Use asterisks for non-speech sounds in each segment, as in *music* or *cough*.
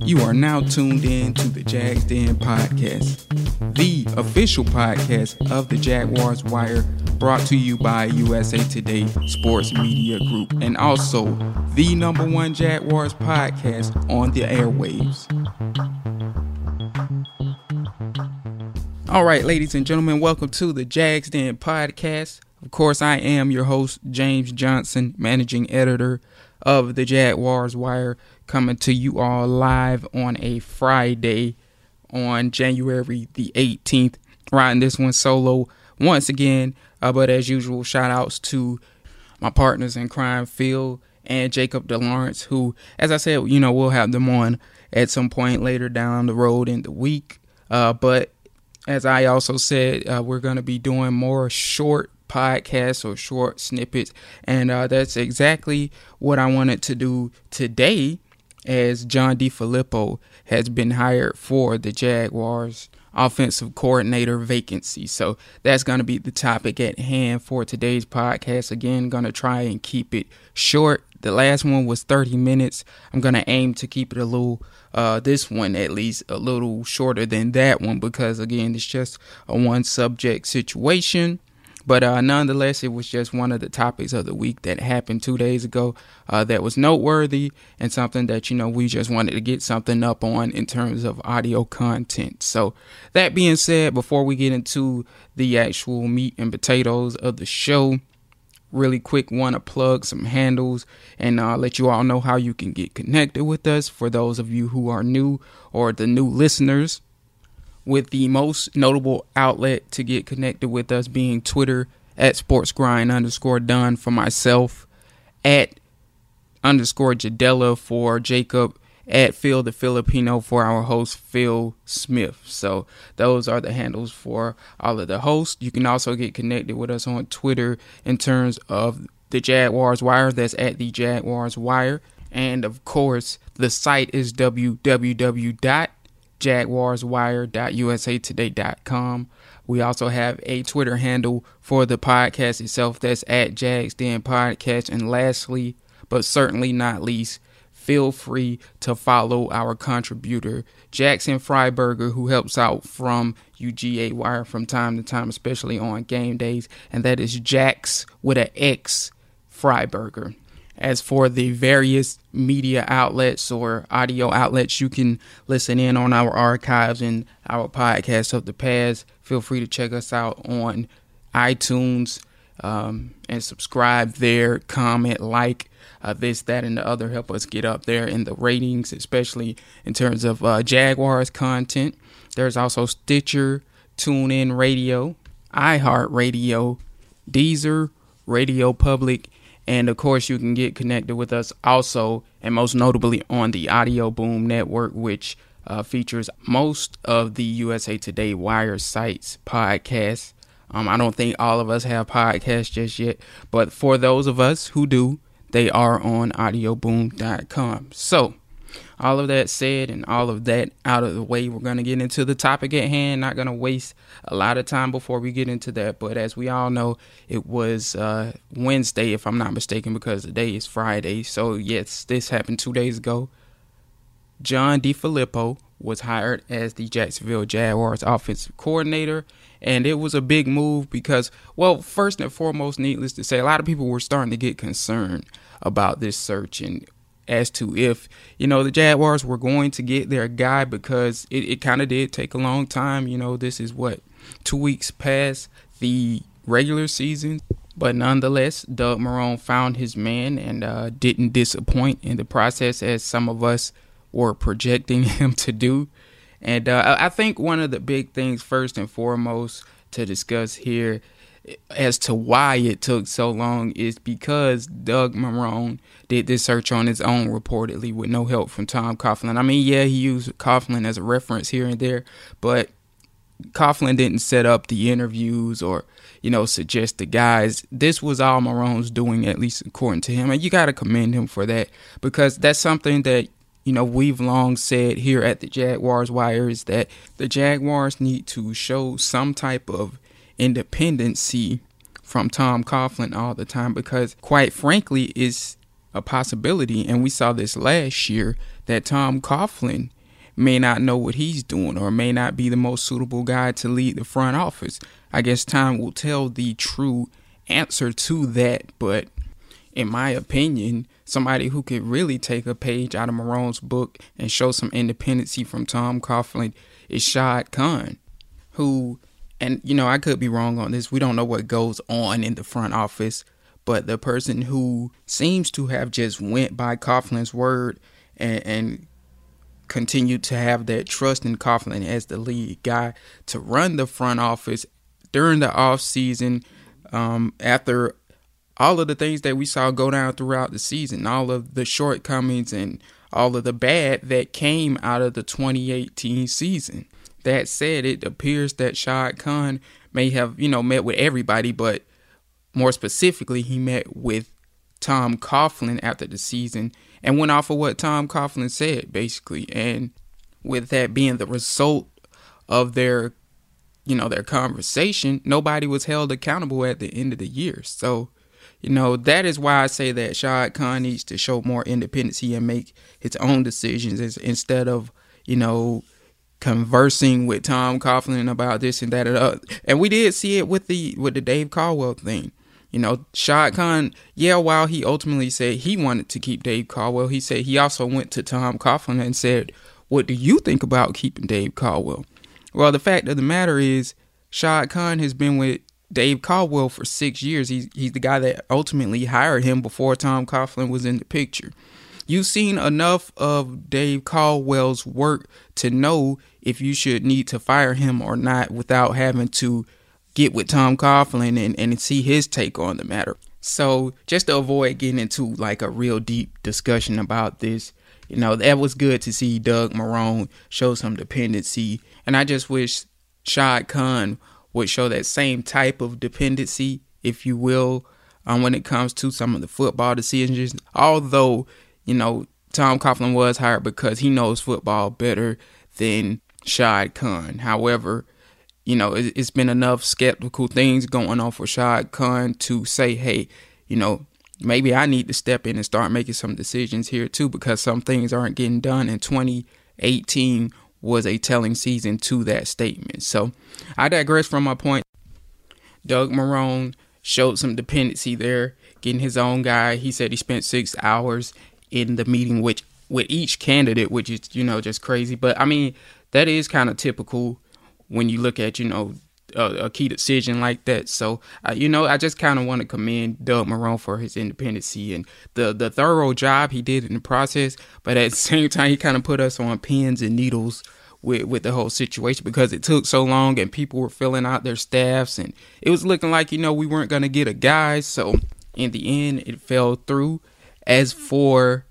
You are now tuned in to the Jags Den podcast, the official podcast of the Jaguars Wire, brought to you by USA Today Sports Media Group, and also the number one Jaguars podcast on the airwaves. All right, ladies and gentlemen, welcome to the Jags Den podcast. Of course, I am your host, James Johnson, managing editor of the Jaguars Wire, coming to you all live on a Friday on January the 18th. Riding this one solo once again, uh, but as usual, shout outs to my partners in crime, Phil and Jacob DeLawrence, who, as I said, you know, we'll have them on at some point later down the road in the week. Uh, but as I also said, uh, we're going to be doing more short podcasts or short snippets. And uh, that's exactly what I wanted to do today as John DeFilippo has been hired for the Jaguars offensive coordinator vacancy. So that's going to be the topic at hand for today's podcast. Again, going to try and keep it short. The last one was 30 minutes. I'm going to aim to keep it a little uh, this one at least a little shorter than that one because again it's just a one subject situation but uh, nonetheless, it was just one of the topics of the week that happened two days ago uh, that was noteworthy and something that, you know, we just wanted to get something up on in terms of audio content. So, that being said, before we get into the actual meat and potatoes of the show, really quick want to plug some handles and uh, let you all know how you can get connected with us for those of you who are new or the new listeners with the most notable outlet to get connected with us being Twitter at sportsgrind underscore done for myself, at underscore Jadella for Jacob, at Phil the Filipino for our host Phil Smith. So those are the handles for all of the hosts. You can also get connected with us on Twitter in terms of the Jaguars Wire. That's at the Jaguars Wire. And of course, the site is www jaguarswire.usatoday.com. We also have a Twitter handle for the podcast itself. That's at Jags Den Podcast. And lastly, but certainly not least, feel free to follow our contributor, Jackson Freiberger, who helps out from UGA Wire from time to time, especially on game days. And that is Jax with an X Freiberger. As for the various media outlets or audio outlets, you can listen in on our archives and our podcasts of the past. Feel free to check us out on iTunes um, and subscribe there, comment, like uh, this, that, and the other. Help us get up there in the ratings, especially in terms of uh, Jaguars content. There's also Stitcher, TuneIn Radio, iHeartRadio, Deezer, Radio Public, and of course, you can get connected with us also, and most notably on the Audio Boom Network, which uh, features most of the USA Today Wire sites podcasts. Um, I don't think all of us have podcasts just yet, but for those of us who do, they are on audioboom.com. So, all of that said and all of that out of the way, we're going to get into the topic at hand. Not going to waste a lot of time before we get into that. But as we all know, it was uh, Wednesday, if I'm not mistaken, because today is Friday. So, yes, this happened two days ago. John DeFilippo was hired as the Jacksonville Jaguars offensive coordinator. And it was a big move because, well, first and foremost, needless to say, a lot of people were starting to get concerned about this search and as to if you know the Jaguars were going to get their guy because it, it kind of did take a long time. You know, this is what two weeks past the regular season, but nonetheless, Doug Marrone found his man and uh, didn't disappoint in the process as some of us were projecting *laughs* him to do. And uh, I think one of the big things, first and foremost, to discuss here as to why it took so long is because Doug Marrone did this search on his own, reportedly, with no help from Tom Coughlin. I mean, yeah, he used Coughlin as a reference here and there, but Coughlin didn't set up the interviews or, you know, suggest the guys. This was all Marrone's doing, at least according to him. And you got to commend him for that because that's something that, you know, we've long said here at the Jaguars Wire is that the Jaguars need to show some type of independency from Tom Coughlin all the time because, quite frankly, is a possibility, and we saw this last year that Tom Coughlin may not know what he's doing or may not be the most suitable guy to lead the front office. I guess time will tell the true answer to that, but in my opinion, somebody who could really take a page out of Marrone's book and show some independency from Tom Coughlin is Shad Khan, who, and you know, I could be wrong on this. We don't know what goes on in the front office, but the person who seems to have just went by Coughlin's word and, and continued to have that trust in Coughlin as the lead guy to run the front office during the off season um, after all of the things that we saw go down throughout the season, all of the shortcomings and all of the bad that came out of the 2018 season. That said, it appears that Shad Khan may have, you know, met with everybody, but more specifically, he met with Tom Coughlin after the season and went off of what Tom Coughlin said, basically. And with that being the result of their, you know, their conversation, nobody was held accountable at the end of the year. So, you know, that is why I say that Shad Khan needs to show more independence and make his own decisions instead of, you know, conversing with Tom Coughlin about this and that and other. And we did see it with the with the Dave Caldwell thing. You know, Shad Khan, yeah, while he ultimately said he wanted to keep Dave Caldwell, he said he also went to Tom Coughlin and said, What do you think about keeping Dave Caldwell? Well, the fact of the matter is, Shad Khan has been with Dave Caldwell for six years. He's, he's the guy that ultimately hired him before Tom Coughlin was in the picture. You've seen enough of Dave Caldwell's work to know if you should need to fire him or not without having to get with Tom Coughlin and, and see his take on the matter. So just to avoid getting into like a real deep discussion about this, you know, that was good to see Doug Marrone show some dependency. And I just wish Shad Khan would show that same type of dependency, if you will, um, when it comes to some of the football decisions. Although, you know, Tom Coughlin was hired because he knows football better than Shad Khan. However, you know, it, has been enough skeptical things going on for Shad Khan to say, hey, you know, maybe I need to step in and start making some decisions here too, because some things aren't getting done. And 2018 was a telling season to that statement. So I digress from my point. Doug Marrone showed some dependency there, getting his own guy. He said he spent six hours in the meeting which with each candidate, which is, you know, just crazy. But I mean, that is kind of typical when you look at you know a, a key decision like that. So uh, you know, I just kind of want to commend Doug Marrone for his independency and the the thorough job he did in the process. But at *laughs* the same time, he kind of put us on pins and needles with with the whole situation because it took so long and people were filling out their staffs and it was looking like you know we weren't gonna get a guy. So in the end, it fell through. As for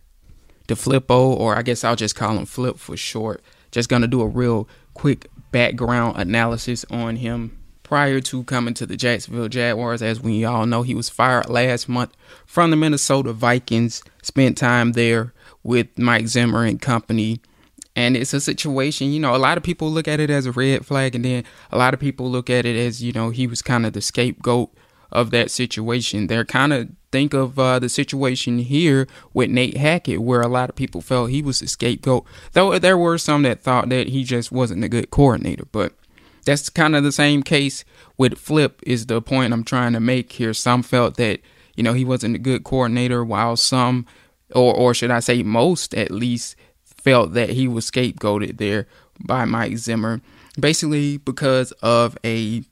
DeFilippo, or I guess I'll just call him Flip for short, just gonna do a real quick background analysis on him. Prior to coming to the Jacksonville Jaguars, as we all know, he was fired last month from the Minnesota Vikings. Spent time there with Mike Zimmer and company. And it's a situation, you know, a lot of people look at it as a red flag, and then a lot of people look at it as, you know, he was kind of the scapegoat of that situation. They're kind of think of uh, the situation here with Nate Hackett, where a lot of people felt he was the scapegoat. Though there were some that thought that he just wasn't a good coordinator, but that's kind of the same case with Flip. Is the point I'm trying to make here? Some felt that you know he wasn't a good coordinator, while some, or or should I say most at least, felt that he was scapegoated there by Mike Zimmer, basically because of a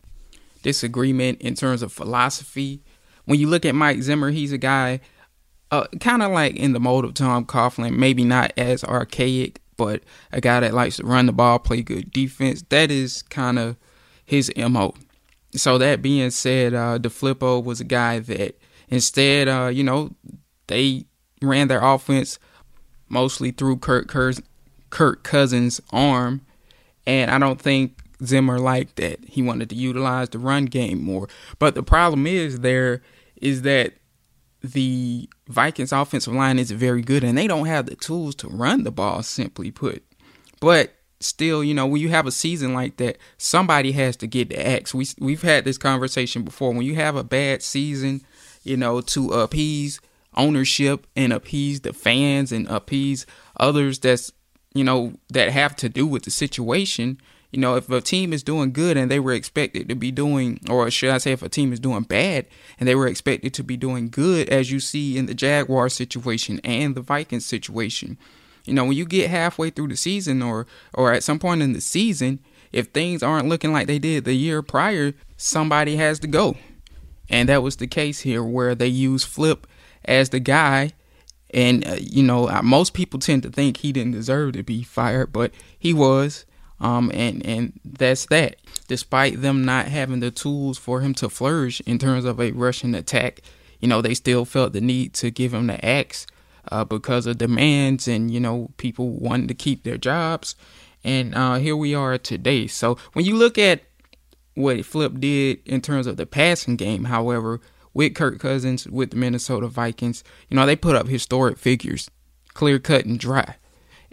disagreement in terms of philosophy when you look at Mike Zimmer, he's a guy uh, kind of like in the mold of Tom Coughlin, maybe not as archaic, but a guy that likes to run the ball, play good defense. That is kind of his MO. So that being said, uh, DeFilippo was a guy that instead, uh, you know, they ran their offense mostly through Kirk, Kirk Cousins' arm, and I don't think Zimmer liked that. He wanted to utilize the run game more. But the problem is there is that the Vikings offensive line is very good and they don't have the tools to run the ball, simply put. But still, you know, when you have a season like that, somebody has to get the axe. We we've had this conversation before. When you have a bad season, you know, to appease ownership and appease the fans and appease others that's you know that have to do with the situation you know if a team is doing good and they were expected to be doing or should i say if a team is doing bad and they were expected to be doing good as you see in the jaguar situation and the vikings situation you know when you get halfway through the season or or at some point in the season if things aren't looking like they did the year prior somebody has to go and that was the case here where they used flip as the guy. And, uh, you know, uh, most people tend to think he didn't deserve to be fired, but he was. Um, and, and that's that. Despite them not having the tools for him to flourish in terms of a rushing attack, you know, they still felt the need to give him the axe uh, because of demands and, you know, people wanting to keep their jobs. And uh, here we are today. So when you look at what Flip did in terms of the passing game, however, with Kirk Cousins, with the Minnesota Vikings. You know, they put up historic figures, clear cut and dry.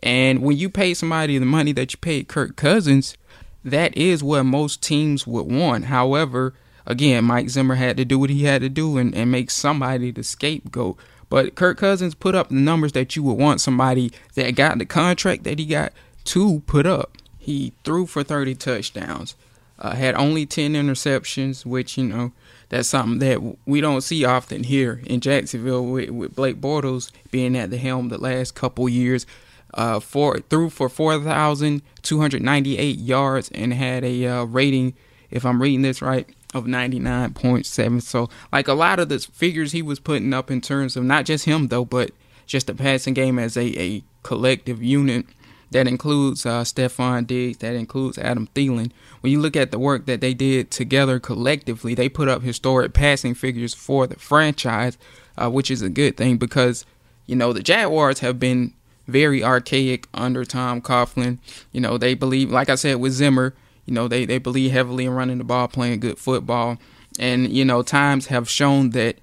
And when you pay somebody the money that you paid Kirk Cousins, that is what most teams would want. However, again, Mike Zimmer had to do what he had to do and, and make somebody the scapegoat. But Kirk Cousins put up the numbers that you would want somebody that got the contract that he got to put up. He threw for 30 touchdowns, uh, had only 10 interceptions, which, you know, that's something that we don't see often here in Jacksonville with, with Blake Bortles being at the helm the last couple years. Uh, for threw for 4,298 yards and had a uh, rating, if I'm reading this right, of 99.7. So, like a lot of the figures he was putting up in terms of not just him though, but just the passing game as a, a collective unit that includes uh, Stefon Diggs, that includes Adam Thielen. When you look at the work that they did together collectively, they put up historic passing figures for the franchise, uh, which is a good thing because, you know, the Jaguars have been very archaic under Tom Coughlin. You know, they believe, like I said with Zimmer, you know, they, they believe heavily in running the ball, playing good football. And, you know, times have shown that,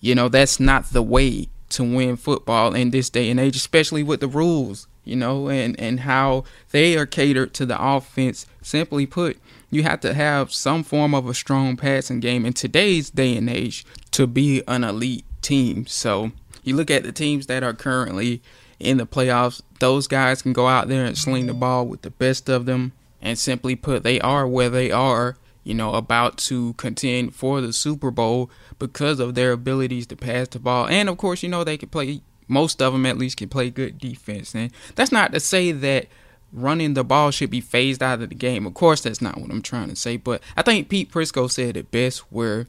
you know, that's not the way to win football in this day and age, especially with the rules you know, and, and how they are catered to the offense. Simply put, you have to have some form of a strong passing game in today's day and age to be an elite team. So you look at the teams that are currently in the playoffs, those guys can go out there and sling the ball with the best of them. And simply put, they are where they are, you know, about to contend for the Super Bowl because of their abilities to pass the ball. And of course, you know, they can play most of them at least can play good defense. And that's not to say that running the ball should be phased out of the game. Of course, that's not what I'm trying to say. But I think Pete Prisco said it best where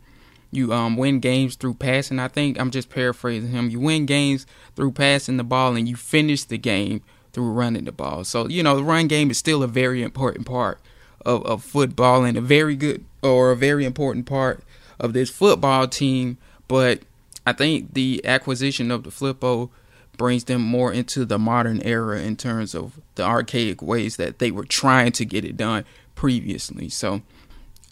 you um, win games through passing. I think I'm just paraphrasing him. You win games through passing the ball and you finish the game through running the ball. So, you know, the run game is still a very important part of, of football and a very good or a very important part of this football team. But I think the acquisition of DeFilippo brings them more into the modern era in terms of the archaic ways that they were trying to get it done previously. So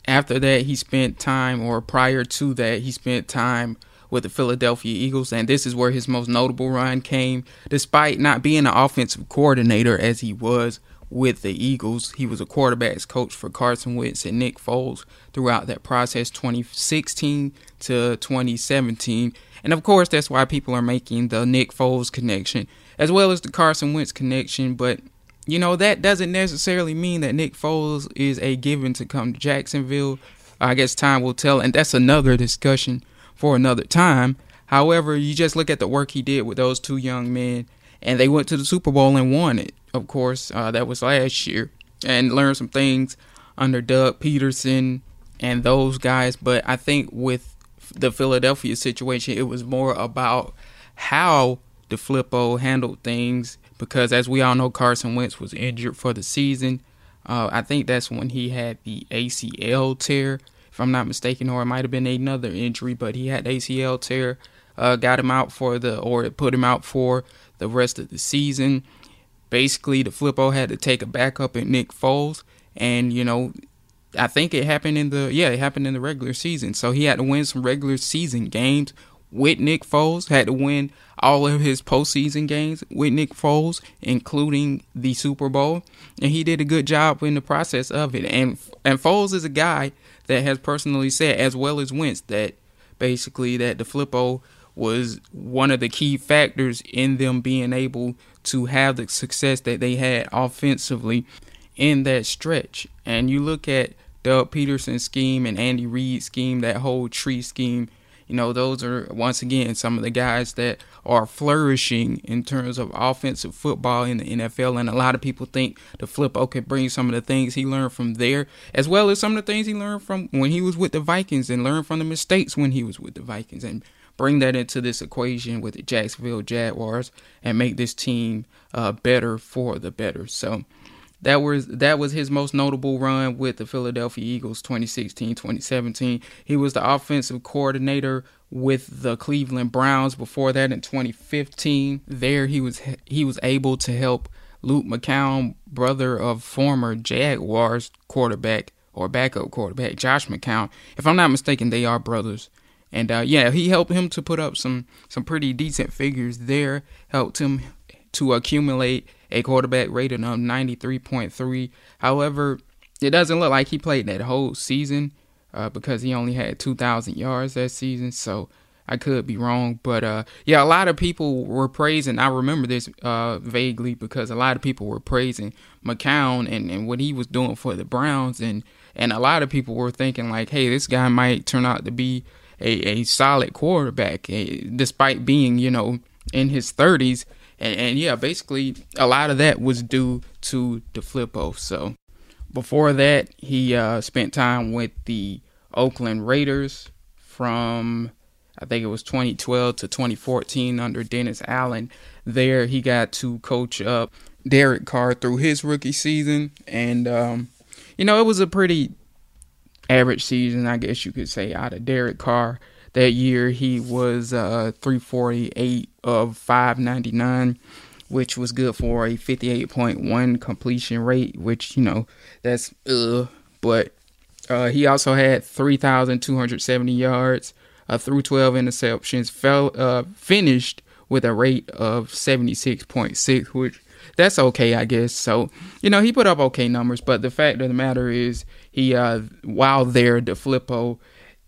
after that, he spent time, or prior to that, he spent time with the Philadelphia Eagles, and this is where his most notable run came. Despite not being an offensive coordinator as he was with the Eagles. He was a quarterbacks coach for Carson Wentz and Nick Foles throughout that process 2016 to 2017. And of course, that's why people are making the Nick Foles connection as well as the Carson Wentz connection. But, you know, that doesn't necessarily mean that Nick Foles is a given to come to Jacksonville. I guess time will tell. And that's another discussion for another time. However, you just look at the work he did with those two young men, and they went to the Super Bowl and won it of course, uh, that was last year, and learned some things under Doug Pederson and those guys. But I think with the Philadelphia situation, it was more about how DeFilippo handled things because, as we all know, Carson Wentz was injured for the season. Uh, I think that's when he had the ACL tear, if I'm not mistaken, or it might have been another injury, but he had ACL tear. Uh, got him out for the, or put him out for the rest of the season basically DeFilippo had to take a backup in Nick Foles, and you know, I think it happened in the yeah, it happened in the regular season. So he had to win some regular season games with Nick Foles. Had to win all of his postseason games with Nick Foles, including the Super Bowl, and he did a good job in the process of it. And and Foles is a guy that has personally said, as well as Wentz, that basically that DeFilippo was one of the key factors in them being able to have the success that they had offensively in that stretch. And you look at Doug Pederson's scheme and Andy Reid's scheme, that whole tree scheme. You know, those are once again some of the guys that are flourishing in terms of offensive football in the NFL. And a lot of people think DeFilippo can bring some of the things he learned from there, as well as some of the things he learned from when he was with the Vikings and learned from the mistakes when he was with the Vikings and bring that into this equation with the Jacksonville Jaguars and make this team uh, better for the better. So that was that was his most notable run with the Philadelphia Eagles 2016-2017. He was the offensive coordinator with the Cleveland Browns before that in 2015. There he was he was able to help Luke McCown, brother of former Jaguars quarterback or backup quarterback Josh McCown. If I'm not mistaken, they are brothers. And uh, yeah, he helped him to put up some some pretty decent figures there. Helped him to accumulate a quarterback rating of 93.3. However, it doesn't look like he played that whole season uh, because he only had 2,000 yards that season. So I could be wrong, but uh, yeah, a lot of people were praising. I remember this uh, vaguely because a lot of people were praising McCown and, and what he was doing for the Browns, and and a lot of people were thinking like, hey, this guy might turn out to be a, a solid quarterback, a, despite being you know in his 30s. And, and yeah, basically a lot of that was due to DeFilippo. So before that, he uh, spent time with the Oakland Raiders from I think it was 2012 to 2014 under Dennis Allen. There, he got to coach up Derek Carr through his rookie season, and um, you know it was a pretty average season, I guess you could say, out of Derek Carr. That year, he was uh, 348 of 599, which was good for a 58.1 completion rate, which, you know, that's uh, but uh, he also had 3,270 yards uh, through 12 interceptions, fell, uh, finished with a rate of 76.6, which that's okay, I guess. So, you know, he put up okay numbers, but the fact of the matter is, he, uh, while there, DeFilippo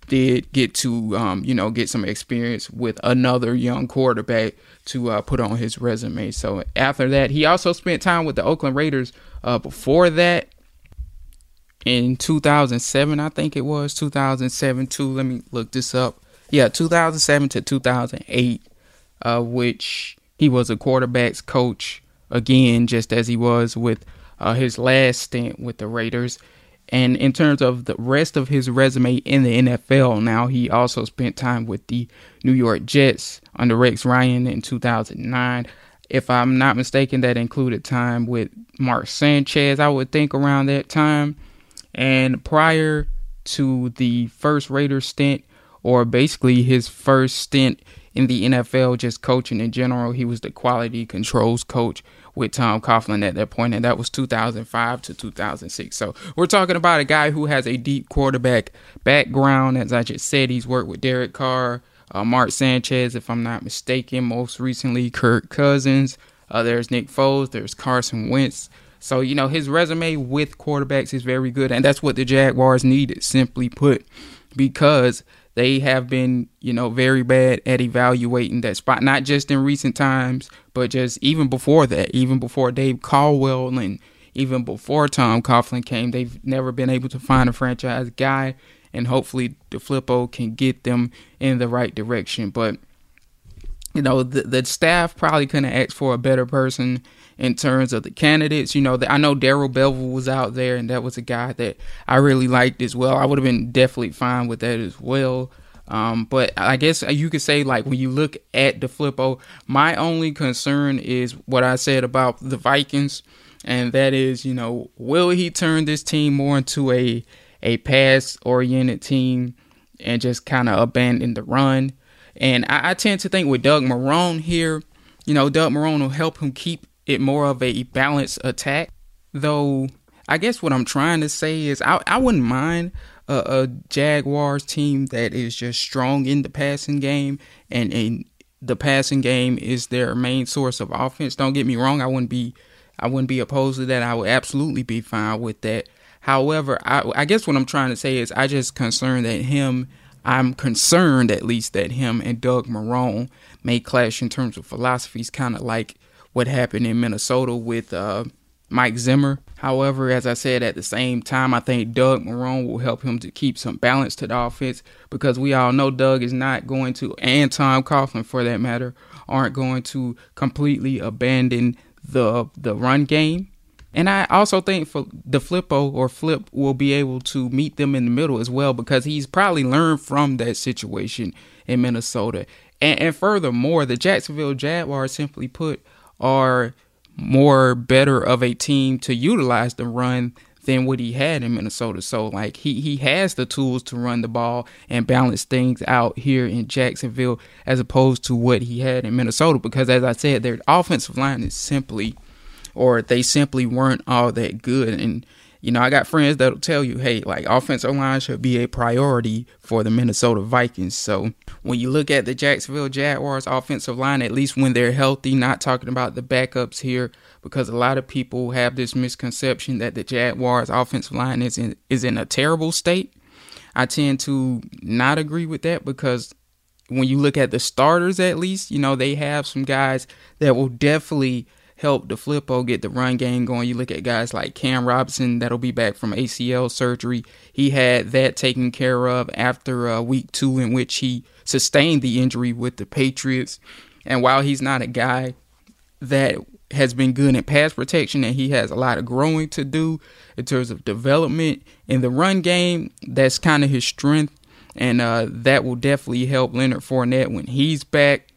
did get to, um, you know, get some experience with another young quarterback to uh, put on his resume. So after that, he also spent time with the Oakland Raiders. Uh, before that, in 2007, I think it was 2007 too. Let me look this up. Yeah, 2007 to 2008, uh, which he was a quarterbacks coach again, just as he was with uh, his last stint with the Raiders. And in terms of the rest of his resume in the NFL, now he also spent time with the New York Jets under Rex Ryan in 2009. If I'm not mistaken, that included time with Mark Sanchez, I would think around that time. And prior to the first Raiders stint, or basically his first stint in the NFL, just coaching in general, he was the quality controls coach with Tom Coughlin at that point, and that was 2005 to 2006. So we're talking about a guy who has a deep quarterback background. As I just said, he's worked with Derek Carr, uh, Mark Sanchez, if I'm not mistaken, most recently Kirk Cousins. Uh, there's Nick Foles, there's Carson Wentz. So, you know, his resume with quarterbacks is very good, and that's what the Jaguars needed, simply put, because they have been, you know, very bad at evaluating that spot, not just in recent times, but just even before that, even before Dave Caldwell and even before Tom Coughlin came, they've never been able to find a franchise guy, and hopefully DeFilippo can get them in the right direction. But you know, the the staff probably couldn't ask for a better person in terms of the candidates. You know, I know Darrell Bevell was out there, and that was a guy that I really liked as well. I would have been definitely fine with that as well. Um, but I guess you could say like when you look at DeFilippo, my only concern is what I said about the Vikings, and that is, you know, will he turn this team more into a a pass oriented team and just kind of abandon the run? And I, I tend to think with Doug Marrone here, you know, Doug Marrone will help him keep it more of a balanced attack. Though I guess what I'm trying to say is I, I wouldn't mind a, a Jaguars team that is just strong in the passing game and, and the passing game is their main source of offense. Don't get me wrong, I wouldn't be I wouldn't be opposed to that. I would absolutely be fine with that. However, I, I guess what I'm trying to say is I just concerned that him I'm concerned at least that him and Doug Marrone may clash in terms of philosophies, kind of like what happened in Minnesota with uh, Mike Zimmer. However, as I said, at the same time, I think Doug Marrone will help him to keep some balance to the offense because we all know Doug is not going to, and Tom Coughlin for that matter, aren't going to completely abandon the the run game. And I also think for DeFilippo or Flip will be able to meet them in the middle as well because he's probably learned from that situation in Minnesota. And, and furthermore, the Jacksonville Jaguars, simply put, are more better of a team to utilize the run than what he had in Minnesota. So like he he has the tools to run the ball and balance things out here in Jacksonville as opposed to what he had in Minnesota because as I said their offensive line is simply or they simply weren't all that good and you know, I got friends that'll tell you, hey, like offensive line should be a priority for the Minnesota Vikings. So when you look at the Jacksonville Jaguars offensive line, at least when they're healthy, not talking about the backups here, because a lot of people have this misconception that the Jaguars offensive line is in is in a terrible state. I tend to not agree with that because when you look at the starters at least, you know, they have some guys that will definitely help DeFilippo get the run game going. You look at guys like Cam Robinson that'll be back from ACL surgery. He had that taken care of after uh, week two, in which he sustained the injury with the Patriots. And while he's not a guy that has been good in pass protection and he has a lot of growing to do in terms of development in the run game, that's kind of his strength. And uh, that will definitely help Leonard Fournette when he's back.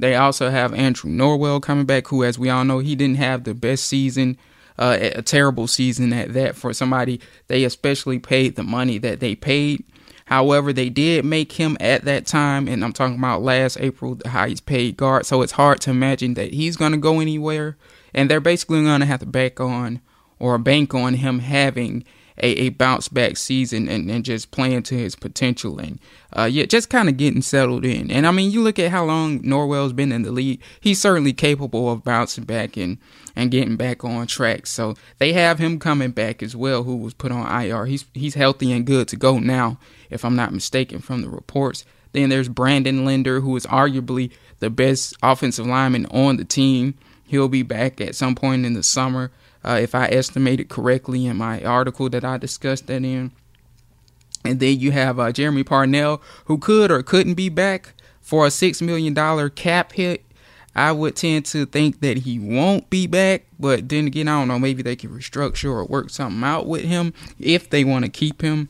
They also have Andrew Norwell coming back, who, as we all know, he didn't have the best season, uh, a terrible season at that for somebody they especially paid the money that they paid. However, they did make him at that time, and I'm talking about last April, the highest paid guard. So it's hard to imagine that he's going to go anywhere. And they're basically going to have to back on or bank on him having a, a bounce back season and, and just playing to his potential and uh, yeah, just kind of getting settled in. And I mean, you look at how long Norwell's been in the league; he's certainly capable of bouncing back and and getting back on track. So they have him coming back as well, who was put on IR. He's he's healthy and good to go now, if I'm not mistaken from the reports. Then there's Brandon Linder, who is arguably the best offensive lineman on the team. He'll be back at some point in the summer uh, if I estimated correctly in my article that I discussed that in. And then you have uh, Jeremy Parnell, who could or couldn't be back for a $6 million cap hit. I would tend to think that he won't be back, but then again, I don't know. Maybe they can restructure or work something out with him if they want to keep him.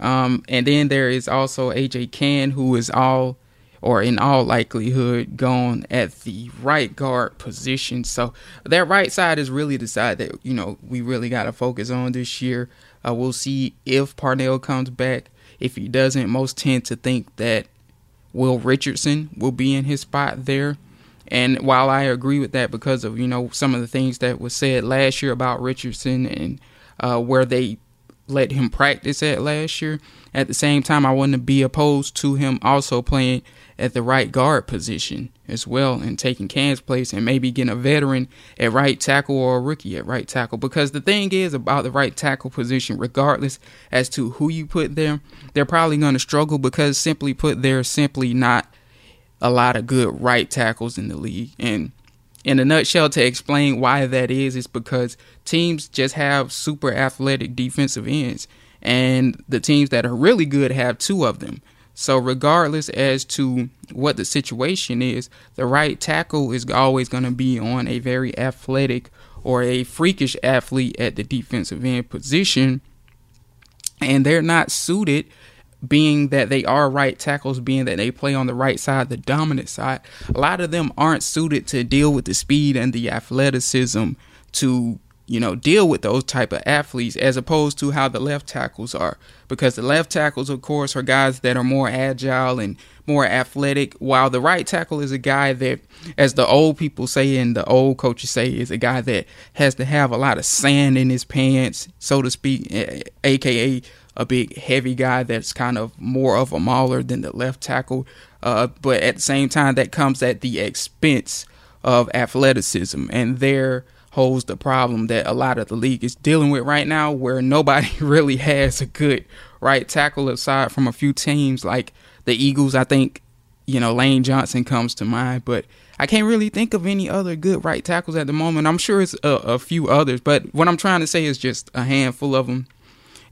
Um, and then there is also AJ Cann, who is all or in all likelihood gone at the right guard position. So that right side is really the side that you know we really got to focus on this year. Uh, we'll see if Parnell comes back. If he doesn't, most tend to think that Will Richardson will be in his spot there. And while I agree with that because of you know some of the things that was said last year about Richardson and uh, where they let him practice at last year, at the same time I wouldn't be opposed to him also playing at the right guard position as well and taking Cann's place and maybe getting a veteran at right tackle or a rookie at right tackle. Because the thing is about the right tackle position, regardless as to who you put there, they're probably going to struggle because simply put, there's simply not a lot of good right tackles in the league. And in a nutshell, to explain why that is, is because teams just have super athletic defensive ends. And the teams that are really good have two of them. So regardless as to what the situation is, the right tackle is always going to be on a very athletic or a freakish athlete at the defensive end position. And they're not suited being that they are right tackles, being that they play on the right side, the dominant side, a lot of them aren't suited to deal with the speed and the athleticism to you know, deal with those type of athletes as opposed to how the left tackles are. Because the left tackles, of course, are guys that are more agile and more athletic, while the right tackle is a guy that, as the old people say and the old coaches say, is a guy that has to have a lot of sand in his pants, so to speak, aka a big heavy guy that's kind of more of a mauler than the left tackle. Uh, but at the same time, that comes at the expense of athleticism and there holds the problem that a lot of the league is dealing with right now, where nobody *laughs* really has a good right tackle aside from a few teams like the Eagles. I think you know Lane Johnson comes to mind, but I can't really think of any other good right tackles at the moment. I'm sure it's a, a few others, but what I'm trying to say is just a handful of them.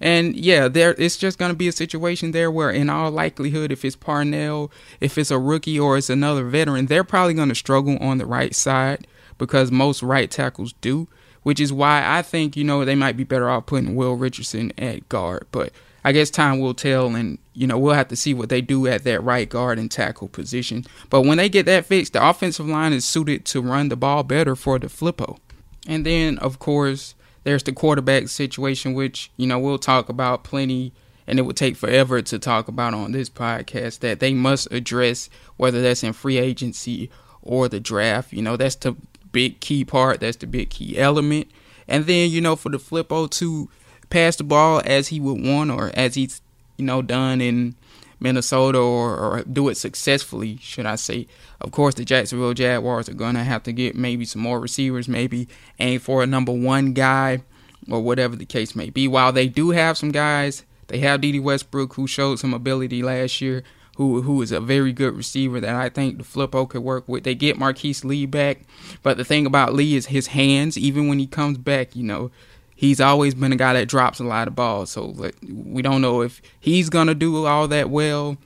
And yeah, there it's just going to be a situation there where, in all likelihood, if it's Parnell, if it's a rookie or it's another veteran, they're probably going to struggle on the right side because most right tackles do. Which is why I think you know they might be better off putting Will Richardson at guard, but I guess time will tell, and you know we'll have to see what they do at that right guard and tackle position. But when they get that fixed, the offensive line is suited to run the ball better for DeFilippo. And then of course there's the quarterback situation, which, you know, we'll talk about plenty and it would take forever to talk about on this podcast that they must address, whether that's in free agency or the draft. You know, that's the big key part, that's the big key element. And then, you know, for DeFilippo to pass the ball as he would want or as he's, you know, done in Minnesota or, or do it successfully, should I say. Of course, the Jacksonville Jaguars are going to have to get maybe some more receivers, maybe aim for a number one guy or whatever the case may be. While they do have some guys, they have Dede Westbrook who showed some ability last year, who who is a very good receiver that I think DeFilippo could work with. They get Marquise Lee back, but the thing about Lee is his hands. Even when he comes back, you know, he's always been a guy that drops a lot of balls. So like, we don't know if he's gonna do all that well.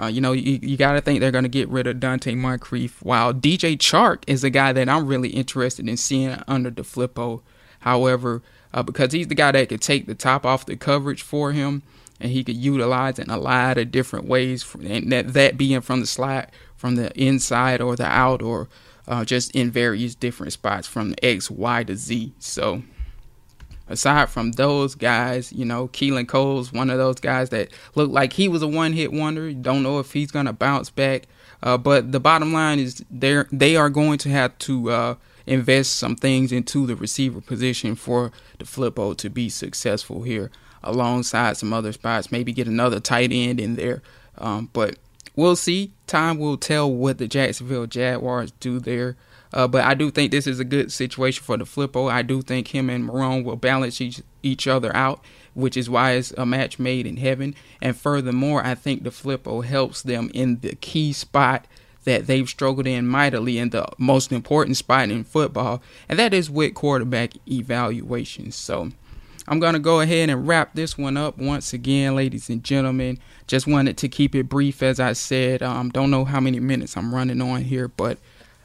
Uh, you know, you, you got to think they're going to get rid of Donte Moncrief. While DJ Chark is a guy that I'm really interested in seeing under DeFilippo. However, uh, because he's the guy that could take the top off the coverage for him, and he could utilize in a lot of different ways. And that that being from the slide, from the inside or the out, or uh, just in various different spots from X, Y to Z. So aside from those guys, you know, Keelan Cole's one of those guys that looked like he was a one hit wonder. Don't know if he's gonna bounce back. Uh, but the bottom line is they they are going to have to uh, invest some things into the receiver position for DeFilippo to be successful here, alongside some other spots. Maybe get another tight end in there. Um, but we'll see. Time will tell what the Jacksonville Jaguars do there. Uh, but I do think this is a good situation for DeFilippo. I do think him and Marrone will balance each, each other out, which is why it's a match made in heaven. And furthermore, I think DeFilippo helps them in the key spot that they've struggled in mightily in the most important spot in football, and that is with quarterback evaluations. So I'm going to go ahead and wrap this one up once again, ladies and gentlemen. Just wanted to keep it brief, as I said. Um, don't know how many minutes I'm running on here, but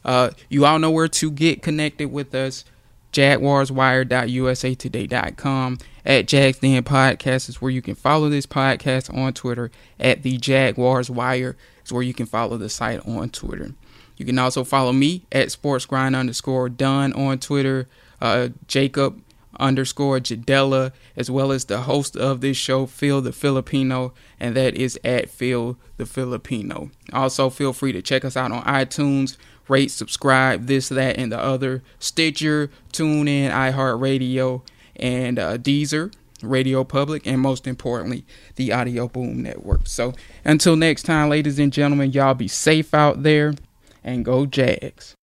uh, you all know where to get connected with us. JaguarsWire.usatoday.com at Jags Den Podcast is where you can follow this podcast on Twitter. At the Jaguars Wire is where you can follow the site on Twitter. You can also follow me at SportsGrind underscore done on Twitter. Uh, Jacob underscore Jadella, as well as the host of this show, Phil the Filipino, and that is at Phil the Filipino. Also, feel free to check us out on iTunes rate, subscribe, this, that, and the other. Stitcher, TuneIn, iHeartRadio, and uh, Deezer, Radio Public, and most importantly, the Audio Boom Network. So until next time, ladies and gentlemen, y'all be safe out there and go Jags.